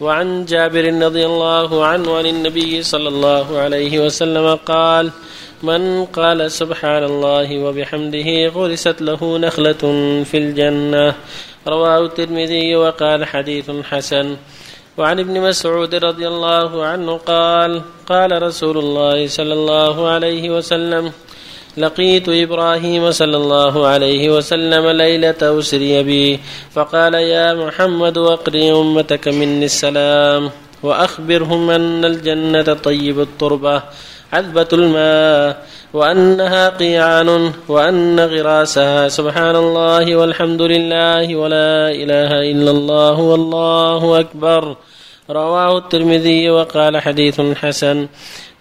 وعن جابر رضي الله عنه عن النبي صلى الله عليه وسلم قال من قال سبحان الله وبحمده غرست له نخلة في الجنة. رواه الترمذي وقال حديث حسن. وعن ابن مسعود رضي الله عنه قال قال رسول الله صلى الله عليه وسلم لقيت إبراهيم صلى الله عليه وسلم ليلة أسري بي فقال يا محمد اقري أمتك مني السلام وأخبرهم أن الجنة طيب التربة عذبة الماء وأنها قيعان وأن غراسها سبحان الله والحمد لله ولا إله إلا الله والله أكبر. رواه الترمذي وقال حديث حسن.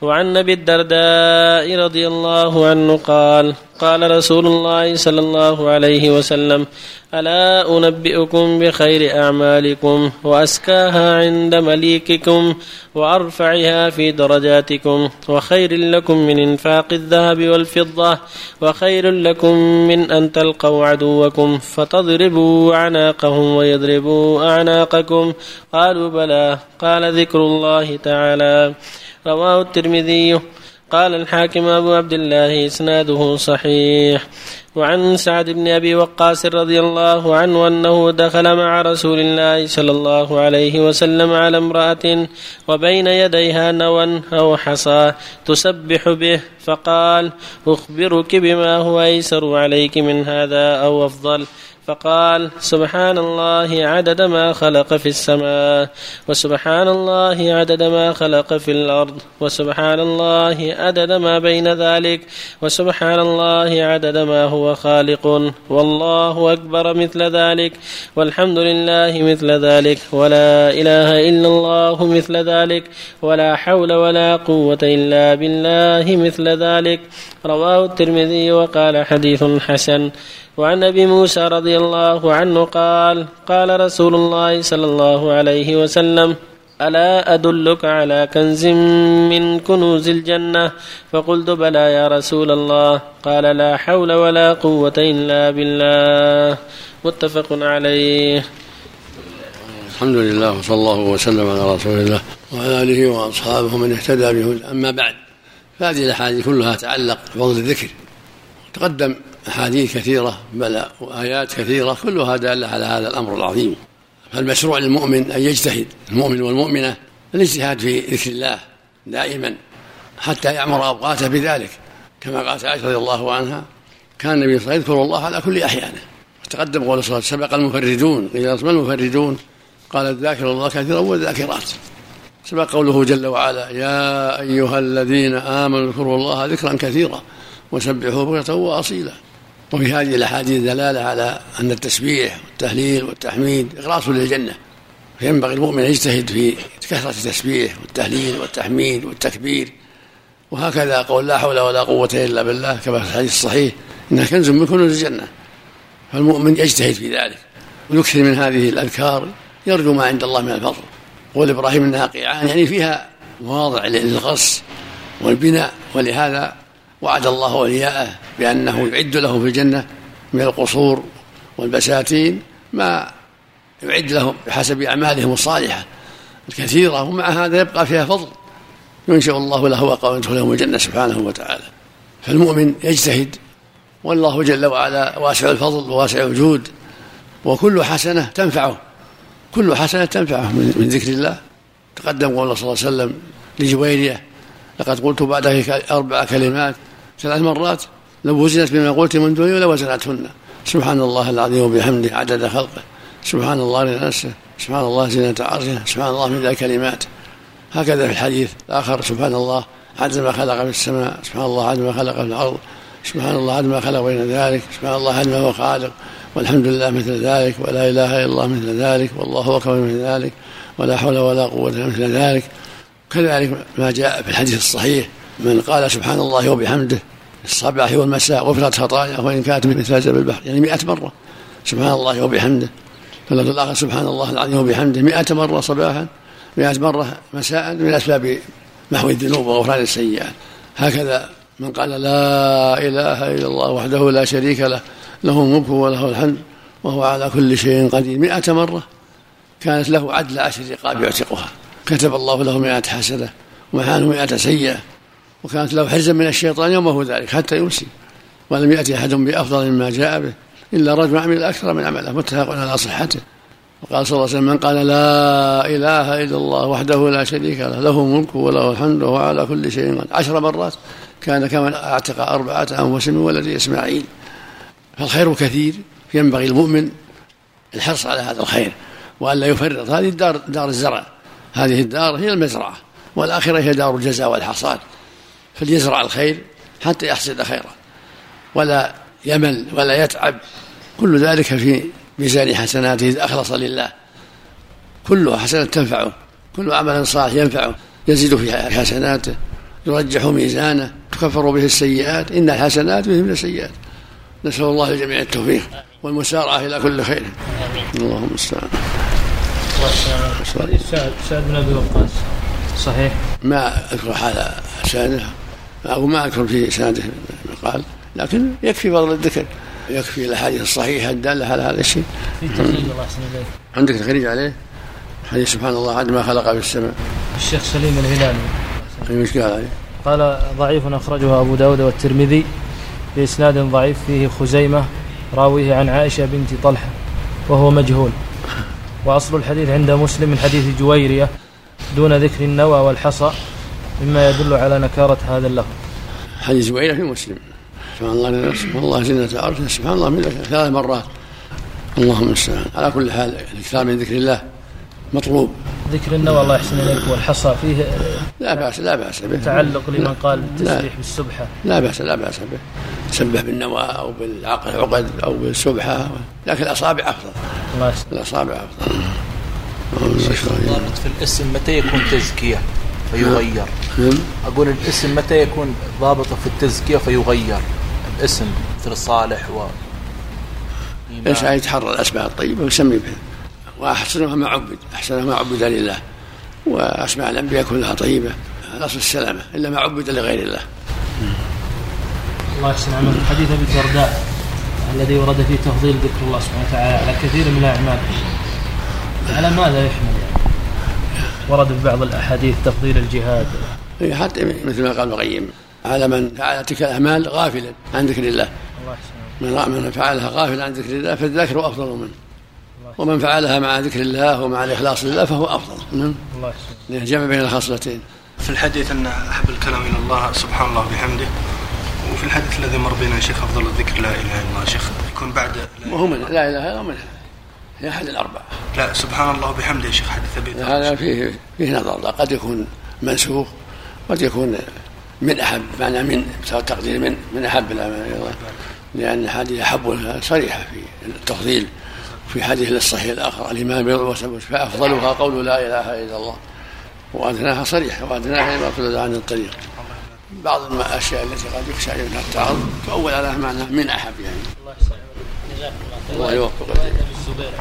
وعن أبي الدرداء رضي الله عنه قال قال رسول الله صلى الله عليه وسلم ألا أنبئكم بخير أعمالكم واسكاها عند مليككم وأرفعها في درجاتكم وخير لكم من إنفاق الذهب والفضة وخير لكم من أن تلقوا عدوكم فتضربوا اعناقهم ويضربوا اعناقكم قالوا بلى قال ذكر الله تعالى رواه الترمذي قال الحاكم أبو عبد الله إسناده صحيح. وعن سعد بن أبي وقاص رضي الله عنه أنه دخل مع رسول الله صلى الله عليه وسلم على امرأة وبين يديها نوى أو حصى تسبح به فقال أخبرك بما هو أيسر عليك من هذا أو أفضل. فقال سبحان الله عدد ما خلق في السماء وسبحان الله عدد ما خلق في الأرض وسبحان الله عدد ما بين ذلك وسبحان الله عدد ما هو خالق. والله أكبر مثل ذلك. والحمد لله مثل ذلك. ولا إله إلا الله مثل ذلك. ولا حول ولا قوة إلا بالله مثل ذلك. رواه الترمذي وقال حديث حسن. وعن أبي موسى رضي الله عنه قال قال رسول الله صلى الله عليه وسلم ألا أدلك على كنز من كنوز الجنة؟ فقلت بلى يا رسول الله. قال لا حول ولا قوة إلا بالله. متفق عليه. الحمد لله وصلى الله وسلم على رسول الله وعلى آله وأصحابه من اهتدى به. أما بعد فهذه الأحاديث كلها تتعلق بفضل الذكر. تقدم أحاديث كثيرة بل وآيات كثيرة كلها دالة على هذا الأمر العظيم. فالمشروع للمؤمن أن يجتهد المؤمن والمؤمنة الاجتهاد في ذكر الله دائما حتى يعمر أوقاته بذلك. كما قالت عائشة رضي الله عنها كان النبي صلى الله عليه وسلم يذكر الله على كل أحيانه. تقدم قول صلى الله سبق المفردون. قيل ما المفردون؟ قال الذاكر الله كثيرا والذاكرات. سبق قوله جل وعلا يا أيها الذين آمنوا اذكروا الله ذكرا كثيرا وسبحوه بكرة وأصيلا. وفي هذه الأحاديث دلالة على أن التسبيح والتهليل والتحميد اغراس للجنة. فينبغي المؤمن أن يجتهد في كثرة التسبيح والتهليل والتحميد والتكبير. وهكذا قول لا حول ولا قوة إلا بالله كما في الحديث الصحيح انها كنز من كنوز الجنة. فالمؤمن يجتهد في ذلك ويكثر من هذه الأذكار يرجو ما عند الله من الفضل. قول إبراهيم انها قيعان يعني فيها مواضع للغص والبناء ولهذا وعد الله اولياءه بأنه يعد له في الجنة من القصور والبساتين ما يعد لهم بحسب أعمالهم الصالحة الكثيرة ومع هذا يبقى فيها فضل. ينشا الله له وقع يدخلهم الجنة سبحانه وتعالى. فالمؤمن يجتهد والله جل وعلا واسع الفضل وواسع الجود وكل حسنة تنفعه. كل حسنة تنفعه من ذكر الله. تقدم قول صلى الله عليه وسلم لجويريه لقد قلت بعدك أربع كلمات ثلاث مرات لو وزنت بما قلت من دوني لوزنتهن سبحان الله العظيم وبحمده عدد خلقه. سبحان الله لنفسه سبحان الله زينة عرشه سبحان الله من ذا الكلمات هكذا في الحديث الآخر سبحان الله عدد ما خلق في السماء سبحان الله عدد ما خلق في الأرض سبحان الله عدد ما خلق بين ذلك سبحان الله عدد ما هو خالق والحمد لله مثل ذلك ولا إله إلا الله مثل ذلك والله أكبر مثل ذلك ولا حول ولا قوة مثل ذلك. كذلك ما جاء في الحديث الصحيح من قال سبحان الله وبحمده الصباح والمساء غفرت خطاياه وإن كانت مثل زبد البحر يعني مئة مرة سبحان الله وبحمده. فاللفظ الآخر سبحان الله العظيم وبحمده مئة مرة صباحا مئة مرة مساء من أسباب محو الذنوب وغفران السيئات. هكذا من قال لا إله إلا الله وحده لا شريك له له الملك وله الحمد وهو على كل شيء قدير. مئة مرة كانت له عدل عشر رقاب يعتقها. كتب الله له مئة حسنة ومحانه مئة سيئة. وكانت له حرزا من الشيطان يومه ذلك حتى يمسي. ولم يأتي أحد بأفضل مما جاء به إلا رجل عمل أكثر من عمله متفق على صحته. وقال صلى الله عليه وسلم من قال لا إله إلا الله وحده لا شريك له له الملك وله الحمد وهو على كل شيء قدير. عشر مرات كان كمن أعتق أربعة أنفس من ولد إسماعيل. فالخير كثير ينبغي المؤمن الحرص على هذا الخير وألا يفرط. هذه الدار دار الزرع. هذه الدار هي المزرعة والآخرة هي دار الجزاء والحصاد. فليزرع الخير حتى يحصد خيرا. ولا يمل ولا يتعب. كل ذلك في ميزان حسناته إذا أخلص لله. كلها حسنة تنفعه. كل عمل صالح ينفعه. يزيد في حسناته. يرجح ميزانه. تكفر به السيئات. إن الحسنات من السيئات نسأل الله للجميع التوفيق والمسارعة إلى كل خير. اللهم المستعان سعد بن أبي وقاص. صحيح؟ ما أذكر حال سنده أو ما أذكر في سنده قال لكن يكفي فضل الذكر يكفي الأحاديث الصحيحة الدالة على هذا الشيء. عندك تخريج عليه؟ حديث سبحان الله عد ما خلق في السماء. الشيخ سليم الهلالي. إيش قال عليه؟ قال ضعيف أخرجه أبو داود والترمذي بإسناد ضعيف فيه خزيمة راويه عن عائشة بنت طلحة وهو مجهول. وأصل الحديث عند مسلم من حديث جويرية دون ذكر النوى والحصى مما يدل على نكارة هذا اللفظ. حديث جويريه في مسلم. سبحان الله سبحان الله زينة عرشه. سبحان الله من ثلاث مرات. اللهم المستعان على كل حال الإكثار من ذكر الله مطلوب. ذكر النوى الله يحسن إليك والحصى فيه. لا بأس لا بأس به. تعلق لمن قال بالتسبيح بالسبحة. لا بأس لا بأس به. سبح بالنوى أو بالعقد عقد أو بالسبحة. لكن الأصابع أفضل. الله الأصابع أفضل. ضابط في الاسم متى يكون تزكية؟ فيغير. أقول الاسم متى يكون ضابطة في التزكية فيغير؟ الاسم مثل صالح و الانسان يتحرى الأسماء؟ الطيبه ويسمي بها. وأحسنها ما عبد أحسنها ما عبد لله. وأسماء الأنبياء كلها طيبة. الاصل السلامة إلا ما عبد لغير الله. الله يحسن عملك حديث أبي الدرداء الذي ورد فيه تفضيل ذكر الله سبحانه وتعالى على كثير من الاعمال على ماذا يحمل؟ يعني؟ ورد في بعض الأحاديث تفضيل الجهاد. حتى مثل ما قال القيم على من فعل تلك الأعمال غافلا عن ذكر الله. الله من من فعلها غافلا عن ذكر الله فالذاكر أفضل منه. ومن فعلها مع ذكر الله ومع الإخلاص لله فهو أفضل. نعم. الله جمع بين الخصلتين في الحديث أن أحب الكلام إلى الله سبحان الله بحمده وفي الحديث الذي مر بنا شيخ أفضل الذكر لا إله إلا الله شيخ. يكون بعد لا, من لا إله إلا الله منها هي احد الأربعة. لا سبحان الله بحمده يا شيخ حديث ذر. هذا فيه فيه نظر قد يكون منسوخ قد يكون من أحب معنى من بسبب تقدير من من أحب الاعمال إلى الله لأن الحديث أحب صريحة في التفضيل في حديث الصحيح الآخر. الإمام فأفضلها قول لا إله إلا الله. وأدناها صريحة وأدناها ما تولد عن الطريق. بعض الأشياء التي قد يخشى منها التعارض تؤول على معنى من أحب يعني. الله جزاك الله الله يوفق رواية ابي الزبير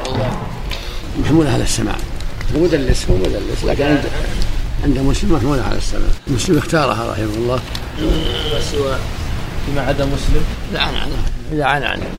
محمول على السماع مدلس هو مدلس لكن عند مسلم محمول على السماع مسلم اختارها رحمه الله. ما سوى فيما عدا مسلم. لا عن عنه اذا عن عنه